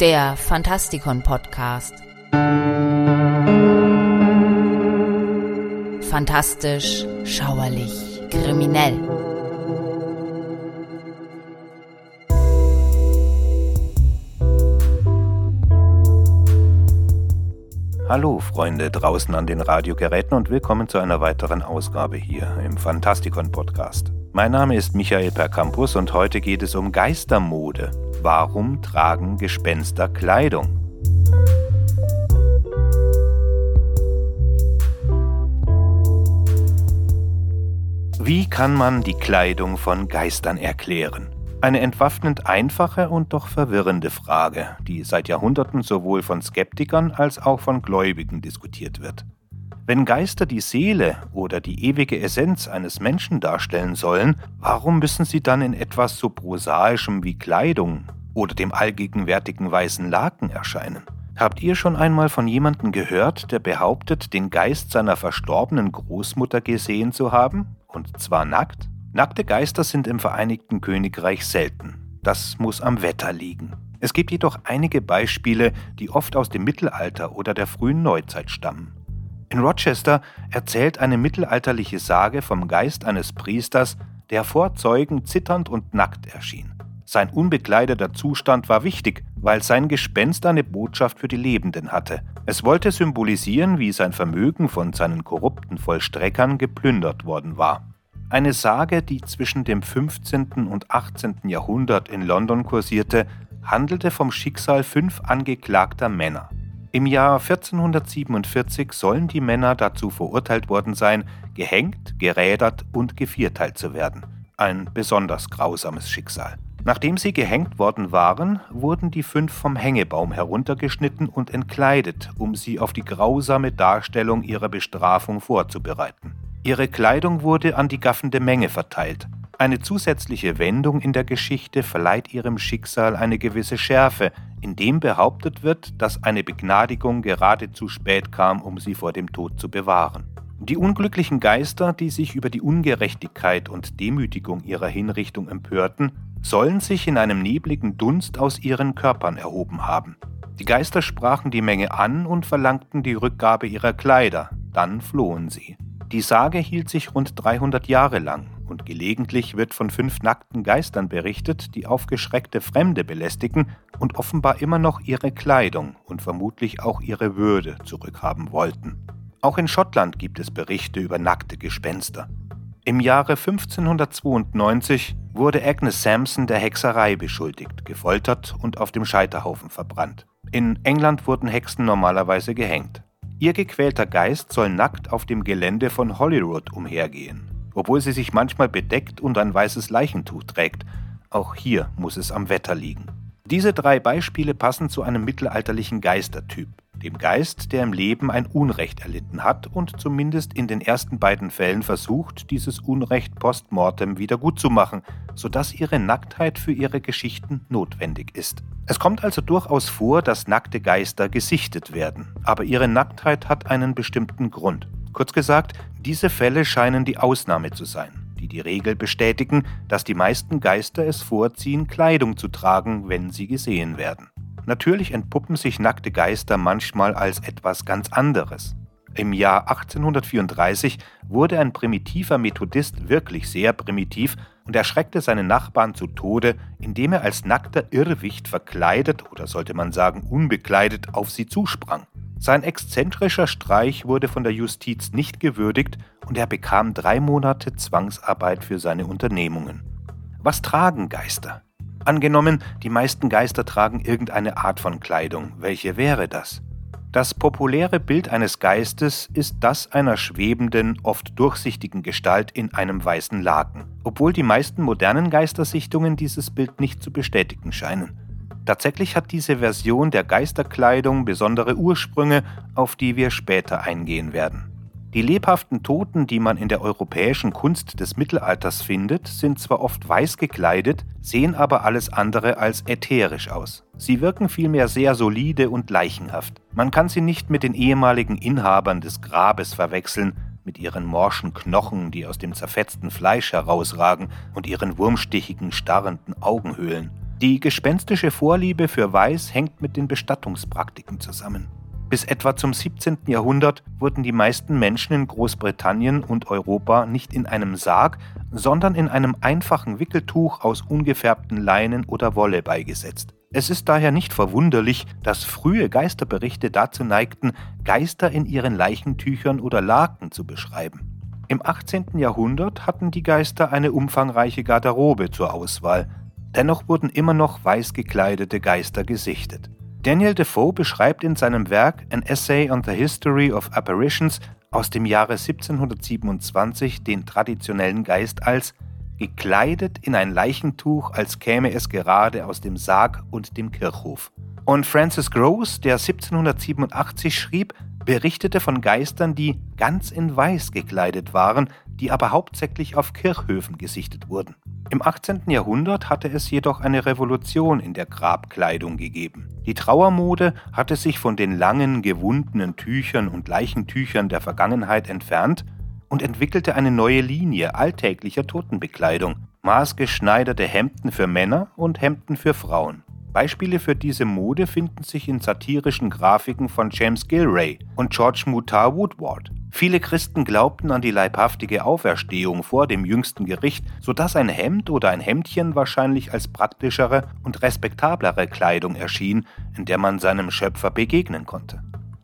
Der Fantastikon Podcast. Fantastisch, schauerlich, kriminell. Hallo Freunde draußen an den Radiogeräten und willkommen zu einer weiteren Ausgabe hier im Fantastikon Podcast. Mein Name ist Michael Percampus und heute geht es um Geistermode. Warum tragen Gespenster Kleidung? Wie kann man die Kleidung von Geistern erklären? Eine entwaffnend einfache und doch verwirrende Frage, die seit Jahrhunderten sowohl von Skeptikern als auch von Gläubigen diskutiert wird. Wenn Geister die Seele oder die ewige Essenz eines Menschen darstellen sollen, warum müssen sie dann in etwas so prosaischem wie Kleidung oder dem allgegenwärtigen weißen Laken erscheinen? Habt ihr schon einmal von jemandem gehört, der behauptet, den Geist seiner verstorbenen Großmutter gesehen zu haben? Und zwar nackt? Nackte Geister sind im Vereinigten Königreich selten. Das muss am Wetter liegen. Es gibt jedoch einige Beispiele, die oft aus dem Mittelalter oder der frühen Neuzeit stammen. In Rochester erzählt eine mittelalterliche Sage vom Geist eines Priesters, der vor Zeugen zitternd und nackt erschien. Sein unbekleideter Zustand war wichtig, weil sein Gespenst eine Botschaft für die Lebenden hatte. Es wollte symbolisieren, wie sein Vermögen von seinen korrupten Vollstreckern geplündert worden war. Eine Sage, die zwischen dem 15. und 18. Jahrhundert in London kursierte, handelte vom Schicksal fünf angeklagter Männer. Im Jahr 1447 sollen die Männer dazu verurteilt worden sein, gehängt, gerädert und gevierteilt zu werden. Ein besonders grausames Schicksal. Nachdem sie gehängt worden waren, wurden die fünf vom Hängebaum heruntergeschnitten und entkleidet, um sie auf die grausame Darstellung ihrer Bestrafung vorzubereiten. Ihre Kleidung wurde an die gaffende Menge verteilt. Eine zusätzliche Wendung in der Geschichte verleiht ihrem Schicksal eine gewisse Schärfe, indem behauptet wird, dass eine Begnadigung gerade zu spät kam, um sie vor dem Tod zu bewahren. Die unglücklichen Geister, die sich über die Ungerechtigkeit und Demütigung ihrer Hinrichtung empörten, sollen sich in einem nebligen Dunst aus ihren Körpern erhoben haben. Die Geister sprachen die Menge an und verlangten die Rückgabe ihrer Kleider, dann flohen sie. Die Sage hielt sich rund 300 Jahre lang und gelegentlich wird von fünf nackten Geistern berichtet, die aufgeschreckte Fremde belästigen und offenbar immer noch ihre Kleidung und vermutlich auch ihre Würde zurückhaben wollten. Auch in Schottland gibt es Berichte über nackte Gespenster. Im Jahre 1592 wurde Agnes Sampson der Hexerei beschuldigt, gefoltert und auf dem Scheiterhaufen verbrannt. In England wurden Hexen normalerweise gehängt. Ihr gequälter Geist soll nackt auf dem Gelände von Holyrood umhergehen, obwohl sie sich manchmal bedeckt und ein weißes Leichentuch trägt. Auch hier muss es am Wetter liegen. Diese drei Beispiele passen zu einem mittelalterlichen Geistertyp, dem Geist, der im Leben ein Unrecht erlitten hat und zumindest in den ersten beiden Fällen versucht, dieses Unrecht postmortem wiedergutzumachen, sodass ihre Nacktheit für ihre Geschichten notwendig ist. Es kommt also durchaus vor, dass nackte Geister gesichtet werden, aber ihre Nacktheit hat einen bestimmten Grund. Kurz gesagt, diese Fälle scheinen die Ausnahme zu sein, die die Regel bestätigen, dass die meisten Geister es vorziehen, Kleidung zu tragen, wenn sie gesehen werden. Natürlich entpuppen sich nackte Geister manchmal als etwas ganz anderes. Im Jahr 1834 wurde ein primitiver Methodist wirklich sehr primitiv und erschreckte seine Nachbarn zu Tode, indem er als nackter Irrwicht verkleidet oder sollte man sagen unbekleidet auf sie zusprang. Sein exzentrischer Streich wurde von der Justiz nicht gewürdigt und er bekam drei Monate Zwangsarbeit für seine Unternehmungen. Was tragen Geister? Angenommen, die meisten Geister tragen irgendeine Art von Kleidung. Welche wäre das? Das populäre Bild eines Geistes ist das einer schwebenden, oft durchsichtigen Gestalt in einem weißen Laken, obwohl die meisten modernen Geistersichtungen dieses Bild nicht zu bestätigen scheinen. Tatsächlich hat diese Version der Geisterkleidung besondere Ursprünge, auf die wir später eingehen werden. Die lebhaften Toten, die man in der europäischen Kunst des Mittelalters findet, sind zwar oft weiß gekleidet, sehen aber alles andere als ätherisch aus. Sie wirken vielmehr sehr solide und leichenhaft. Man kann sie nicht mit den ehemaligen Inhabern des Grabes verwechseln, mit ihren morschen Knochen, die aus dem zerfetzten Fleisch herausragen, und ihren wurmstichigen, starrenden Augenhöhlen. Die gespenstische Vorliebe für Weiß hängt mit den Bestattungspraktiken zusammen. Bis etwa zum 17. Jahrhundert wurden die meisten Menschen in Großbritannien und Europa nicht in einem Sarg, sondern in einem einfachen Wickeltuch aus ungefärbten Leinen oder Wolle beigesetzt. Es ist daher nicht verwunderlich, dass frühe Geisterberichte dazu neigten, Geister in ihren Leichentüchern oder Laken zu beschreiben. Im 18. Jahrhundert hatten die Geister eine umfangreiche Garderobe zur Auswahl. Dennoch wurden immer noch weiß gekleidete Geister gesichtet. Daniel Defoe beschreibt in seinem Werk An Essay on the History of Apparitions aus dem Jahre 1727 den traditionellen Geist als gekleidet in ein Leichentuch, als käme es gerade aus dem Sarg und dem Kirchhof. Und Francis Gross, der 1787 schrieb, berichtete von Geistern, die ganz in Weiß gekleidet waren, die aber hauptsächlich auf Kirchhöfen gesichtet wurden. Im 18. Jahrhundert hatte es jedoch eine Revolution in der Grabkleidung gegeben. Die Trauermode hatte sich von den langen, gewundenen Tüchern und Leichentüchern der Vergangenheit entfernt und entwickelte eine neue Linie alltäglicher Totenbekleidung, maßgeschneiderte Hemden für Männer und Hemden für Frauen. Beispiele für diese Mode finden sich in satirischen Grafiken von James Gilray und George Mutar Woodward. Viele Christen glaubten an die leibhaftige Auferstehung vor dem jüngsten Gericht, sodass ein Hemd oder ein Hemdchen wahrscheinlich als praktischere und respektablere Kleidung erschien, in der man seinem Schöpfer begegnen konnte.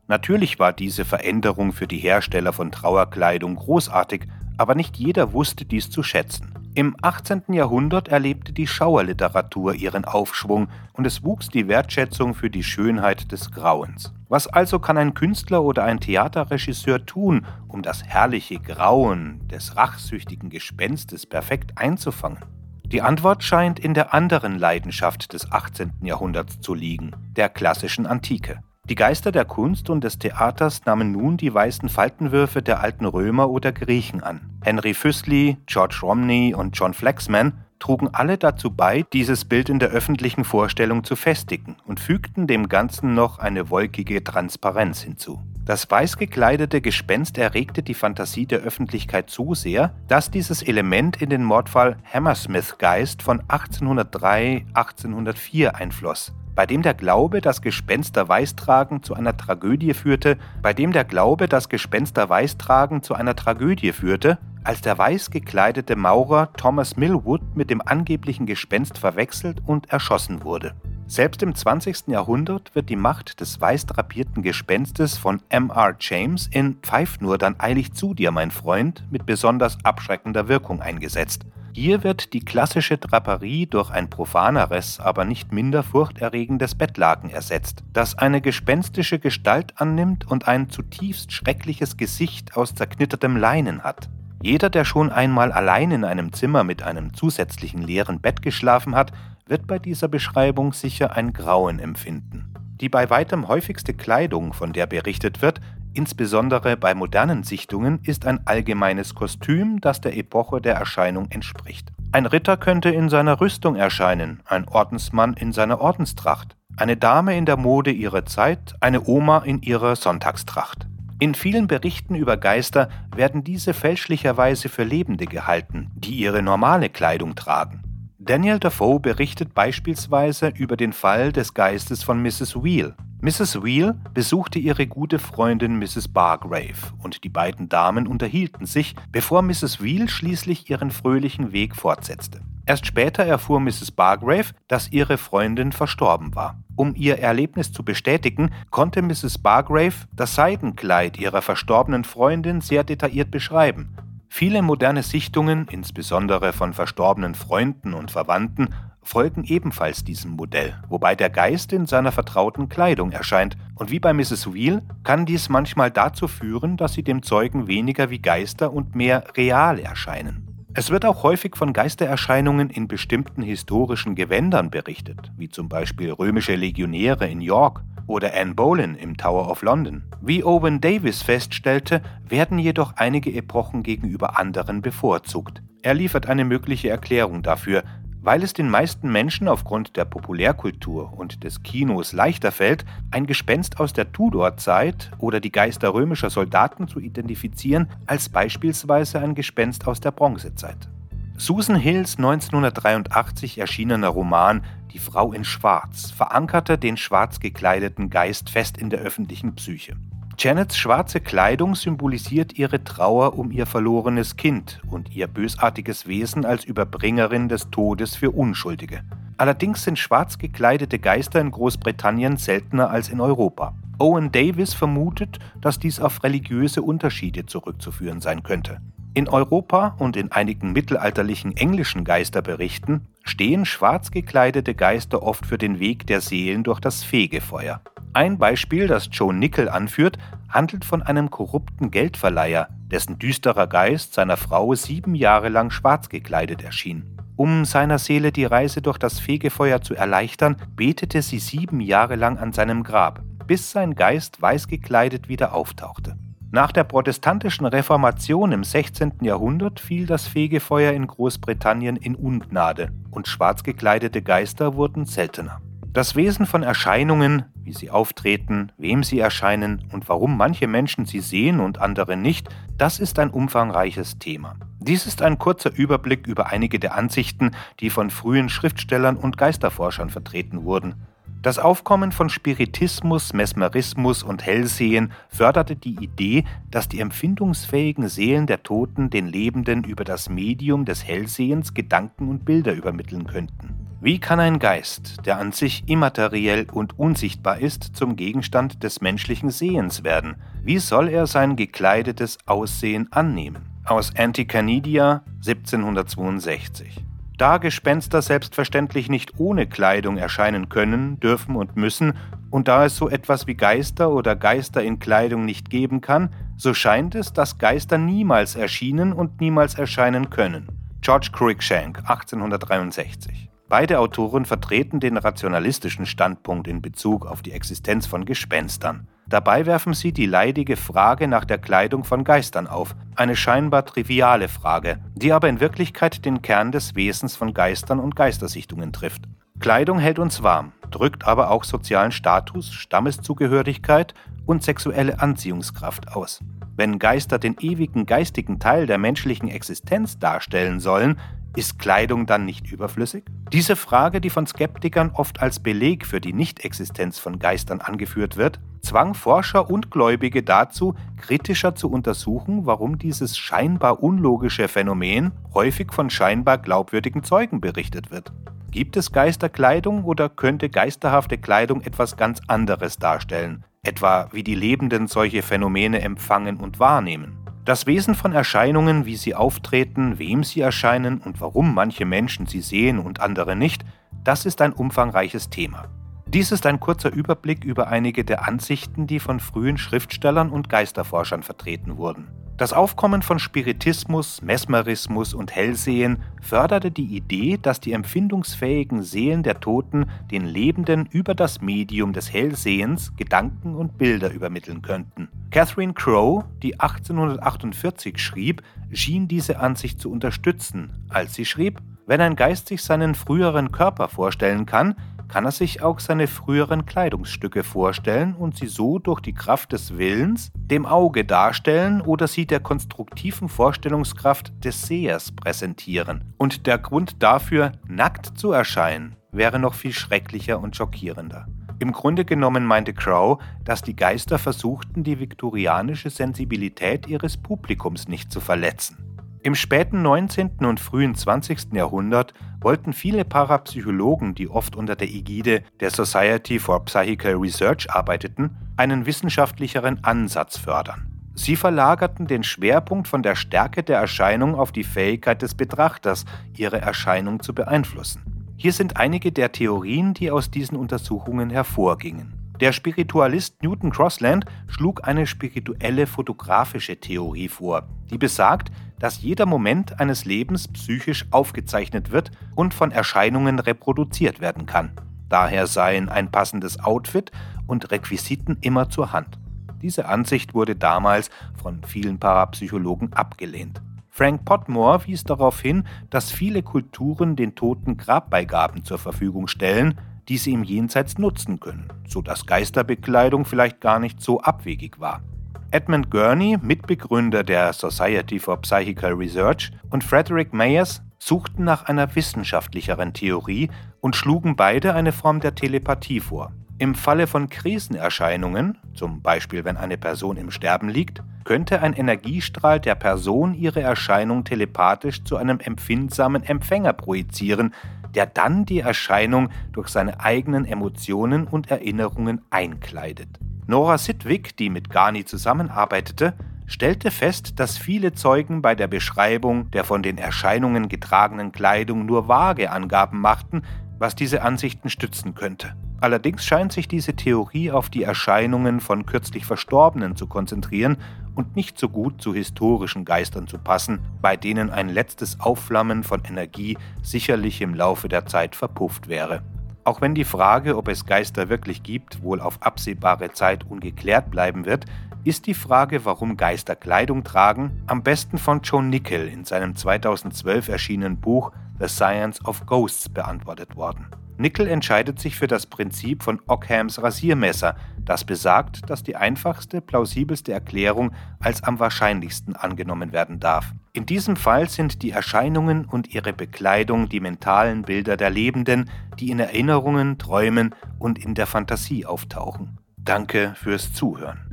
Natürlich war diese Veränderung für die Hersteller von Trauerkleidung großartig, aber nicht jeder wusste dies zu schätzen. Im 18. Jahrhundert erlebte die Schauerliteratur ihren Aufschwung und es wuchs die Wertschätzung für die Schönheit des Grauens. Was also kann ein Künstler oder ein Theaterregisseur tun, um das herrliche Grauen des rachsüchtigen Gespenstes perfekt einzufangen? Die Antwort scheint in der anderen Leidenschaft des 18. Jahrhunderts zu liegen, der klassischen Antike. Die Geister der Kunst und des Theaters nahmen nun die weißen Faltenwürfe der alten Römer oder Griechen an. Henry Füssli, George Romney und John Flaxman trugen alle dazu bei, dieses Bild in der öffentlichen Vorstellung zu festigen und fügten dem Ganzen noch eine wolkige Transparenz hinzu. Das weiß gekleidete Gespenst erregte die Fantasie der Öffentlichkeit so sehr, dass dieses Element in den Mordfall Hammersmith Geist von 1803-1804 einfloss bei dem der Glaube, dass Gespenster Weißtragen zu einer Tragödie führte, bei dem der Glaube, dass Gespenster Weißtragen zu einer Tragödie führte, als der weiß gekleidete Maurer Thomas Millwood mit dem angeblichen Gespenst verwechselt und erschossen wurde. Selbst im 20. Jahrhundert wird die Macht des weiß drapierten Gespenstes von M.R. James in Pfeif nur dann eilig zu dir, mein Freund, mit besonders abschreckender Wirkung eingesetzt. Hier wird die klassische Draperie durch ein profaneres, aber nicht minder furchterregendes Bettlaken ersetzt, das eine gespenstische Gestalt annimmt und ein zutiefst schreckliches Gesicht aus zerknittertem Leinen hat. Jeder, der schon einmal allein in einem Zimmer mit einem zusätzlichen leeren Bett geschlafen hat, wird bei dieser Beschreibung sicher ein Grauen empfinden. Die bei weitem häufigste Kleidung, von der berichtet wird, Insbesondere bei modernen Sichtungen ist ein allgemeines Kostüm, das der Epoche der Erscheinung entspricht. Ein Ritter könnte in seiner Rüstung erscheinen, ein Ordensmann in seiner Ordenstracht, eine Dame in der Mode ihrer Zeit, eine Oma in ihrer Sonntagstracht. In vielen Berichten über Geister werden diese fälschlicherweise für Lebende gehalten, die ihre normale Kleidung tragen. Daniel Defoe berichtet beispielsweise über den Fall des Geistes von Mrs. Wheel, Mrs. Wheel besuchte ihre gute Freundin Mrs. Bargrave und die beiden Damen unterhielten sich, bevor Mrs. Wheel schließlich ihren fröhlichen Weg fortsetzte. Erst später erfuhr Mrs. Bargrave, dass ihre Freundin verstorben war. Um ihr Erlebnis zu bestätigen, konnte Mrs. Bargrave das Seidenkleid ihrer verstorbenen Freundin sehr detailliert beschreiben. Viele moderne Sichtungen, insbesondere von verstorbenen Freunden und Verwandten, folgen ebenfalls diesem Modell, wobei der Geist in seiner vertrauten Kleidung erscheint, und wie bei Mrs. Wheel kann dies manchmal dazu führen, dass sie dem Zeugen weniger wie Geister und mehr real erscheinen. Es wird auch häufig von Geistererscheinungen in bestimmten historischen Gewändern berichtet, wie zum Beispiel römische Legionäre in York oder Anne Boleyn im Tower of London. Wie Owen Davis feststellte, werden jedoch einige Epochen gegenüber anderen bevorzugt. Er liefert eine mögliche Erklärung dafür, weil es den meisten Menschen aufgrund der Populärkultur und des Kinos leichter fällt, ein Gespenst aus der Tudor-Zeit oder die Geister römischer Soldaten zu identifizieren, als beispielsweise ein Gespenst aus der Bronzezeit. Susan Hills 1983 erschienener Roman Die Frau in Schwarz verankerte den schwarz gekleideten Geist fest in der öffentlichen Psyche. Janets schwarze Kleidung symbolisiert ihre Trauer um ihr verlorenes Kind und ihr bösartiges Wesen als Überbringerin des Todes für Unschuldige. Allerdings sind schwarz gekleidete Geister in Großbritannien seltener als in Europa. Owen Davis vermutet, dass dies auf religiöse Unterschiede zurückzuführen sein könnte. In Europa und in einigen mittelalterlichen englischen Geisterberichten stehen schwarz gekleidete Geister oft für den Weg der Seelen durch das Fegefeuer. Ein Beispiel, das Joe Nickel anführt, handelt von einem korrupten Geldverleiher, dessen düsterer Geist seiner Frau sieben Jahre lang schwarz gekleidet erschien. Um seiner Seele die Reise durch das Fegefeuer zu erleichtern, betete sie sieben Jahre lang an seinem Grab, bis sein Geist weiß gekleidet wieder auftauchte. Nach der protestantischen Reformation im 16. Jahrhundert fiel das Fegefeuer in Großbritannien in Ungnade und schwarz gekleidete Geister wurden seltener. Das Wesen von Erscheinungen, wie sie auftreten, wem sie erscheinen und warum manche Menschen sie sehen und andere nicht, das ist ein umfangreiches Thema. Dies ist ein kurzer Überblick über einige der Ansichten, die von frühen Schriftstellern und Geisterforschern vertreten wurden. Das Aufkommen von Spiritismus, Mesmerismus und Hellsehen förderte die Idee, dass die empfindungsfähigen Seelen der Toten den Lebenden über das Medium des Hellsehens Gedanken und Bilder übermitteln könnten. Wie kann ein Geist, der an sich immateriell und unsichtbar ist, zum Gegenstand des menschlichen Sehens werden? Wie soll er sein gekleidetes Aussehen annehmen? Aus Anticanidia 1762 da Gespenster selbstverständlich nicht ohne Kleidung erscheinen können, dürfen und müssen, und da es so etwas wie Geister oder Geister in Kleidung nicht geben kann, so scheint es, dass Geister niemals erschienen und niemals erscheinen können. George Cruikshank, 1863. Beide Autoren vertreten den rationalistischen Standpunkt in Bezug auf die Existenz von Gespenstern. Dabei werfen sie die leidige Frage nach der Kleidung von Geistern auf, eine scheinbar triviale Frage, die aber in Wirklichkeit den Kern des Wesens von Geistern und Geistersichtungen trifft. Kleidung hält uns warm, drückt aber auch sozialen Status, Stammeszugehörigkeit und sexuelle Anziehungskraft aus. Wenn Geister den ewigen geistigen Teil der menschlichen Existenz darstellen sollen, ist Kleidung dann nicht überflüssig? Diese Frage, die von Skeptikern oft als Beleg für die Nichtexistenz von Geistern angeführt wird, zwang Forscher und Gläubige dazu, kritischer zu untersuchen, warum dieses scheinbar unlogische Phänomen häufig von scheinbar glaubwürdigen Zeugen berichtet wird. Gibt es Geisterkleidung oder könnte geisterhafte Kleidung etwas ganz anderes darstellen, etwa wie die Lebenden solche Phänomene empfangen und wahrnehmen? Das Wesen von Erscheinungen, wie sie auftreten, wem sie erscheinen und warum manche Menschen sie sehen und andere nicht, das ist ein umfangreiches Thema. Dies ist ein kurzer Überblick über einige der Ansichten, die von frühen Schriftstellern und Geisterforschern vertreten wurden. Das Aufkommen von Spiritismus, Mesmerismus und Hellsehen förderte die Idee, dass die empfindungsfähigen Seelen der Toten den Lebenden über das Medium des Hellsehens Gedanken und Bilder übermitteln könnten. Catherine Crowe, die 1848 schrieb, schien diese Ansicht zu unterstützen, als sie schrieb, wenn ein Geist sich seinen früheren Körper vorstellen kann, kann er sich auch seine früheren Kleidungsstücke vorstellen und sie so durch die Kraft des Willens dem Auge darstellen oder sie der konstruktiven Vorstellungskraft des Sehers präsentieren. Und der Grund dafür, nackt zu erscheinen, wäre noch viel schrecklicher und schockierender. Im Grunde genommen meinte Crow, dass die Geister versuchten, die viktorianische Sensibilität ihres Publikums nicht zu verletzen. Im späten 19. und frühen 20. Jahrhundert wollten viele Parapsychologen, die oft unter der Ägide der Society for Psychical Research arbeiteten, einen wissenschaftlicheren Ansatz fördern. Sie verlagerten den Schwerpunkt von der Stärke der Erscheinung auf die Fähigkeit des Betrachters, ihre Erscheinung zu beeinflussen. Hier sind einige der Theorien, die aus diesen Untersuchungen hervorgingen. Der Spiritualist Newton Crossland schlug eine spirituelle fotografische Theorie vor, die besagt, dass jeder Moment eines Lebens psychisch aufgezeichnet wird und von Erscheinungen reproduziert werden kann. Daher seien ein passendes Outfit und Requisiten immer zur Hand. Diese Ansicht wurde damals von vielen Parapsychologen abgelehnt. Frank Potmore wies darauf hin, dass viele Kulturen den Toten Grabbeigaben zur Verfügung stellen, die sie im Jenseits nutzen können, so dass Geisterbekleidung vielleicht gar nicht so abwegig war. Edmund Gurney, Mitbegründer der Society for Psychical Research, und Frederick Mayers, suchten nach einer wissenschaftlicheren Theorie und schlugen beide eine Form der Telepathie vor. Im Falle von Krisenerscheinungen, zum Beispiel wenn eine Person im Sterben liegt, könnte ein Energiestrahl der Person ihre Erscheinung telepathisch zu einem empfindsamen Empfänger projizieren, der dann die Erscheinung durch seine eigenen Emotionen und Erinnerungen einkleidet. Nora Sidwick, die mit Garni zusammenarbeitete, stellte fest, dass viele Zeugen bei der Beschreibung der von den Erscheinungen getragenen Kleidung nur vage Angaben machten, was diese Ansichten stützen könnte. Allerdings scheint sich diese Theorie auf die Erscheinungen von kürzlich Verstorbenen zu konzentrieren und nicht so gut zu historischen Geistern zu passen, bei denen ein letztes Aufflammen von Energie sicherlich im Laufe der Zeit verpufft wäre. Auch wenn die Frage, ob es Geister wirklich gibt, wohl auf absehbare Zeit ungeklärt bleiben wird, ist die Frage, warum Geister Kleidung tragen, am besten von Joe Nickel in seinem 2012 erschienenen Buch The Science of Ghosts beantwortet worden. Nickel entscheidet sich für das Prinzip von Ockhams Rasiermesser, das besagt, dass die einfachste, plausibelste Erklärung als am wahrscheinlichsten angenommen werden darf. In diesem Fall sind die Erscheinungen und ihre Bekleidung die mentalen Bilder der Lebenden, die in Erinnerungen, Träumen und in der Fantasie auftauchen. Danke fürs Zuhören.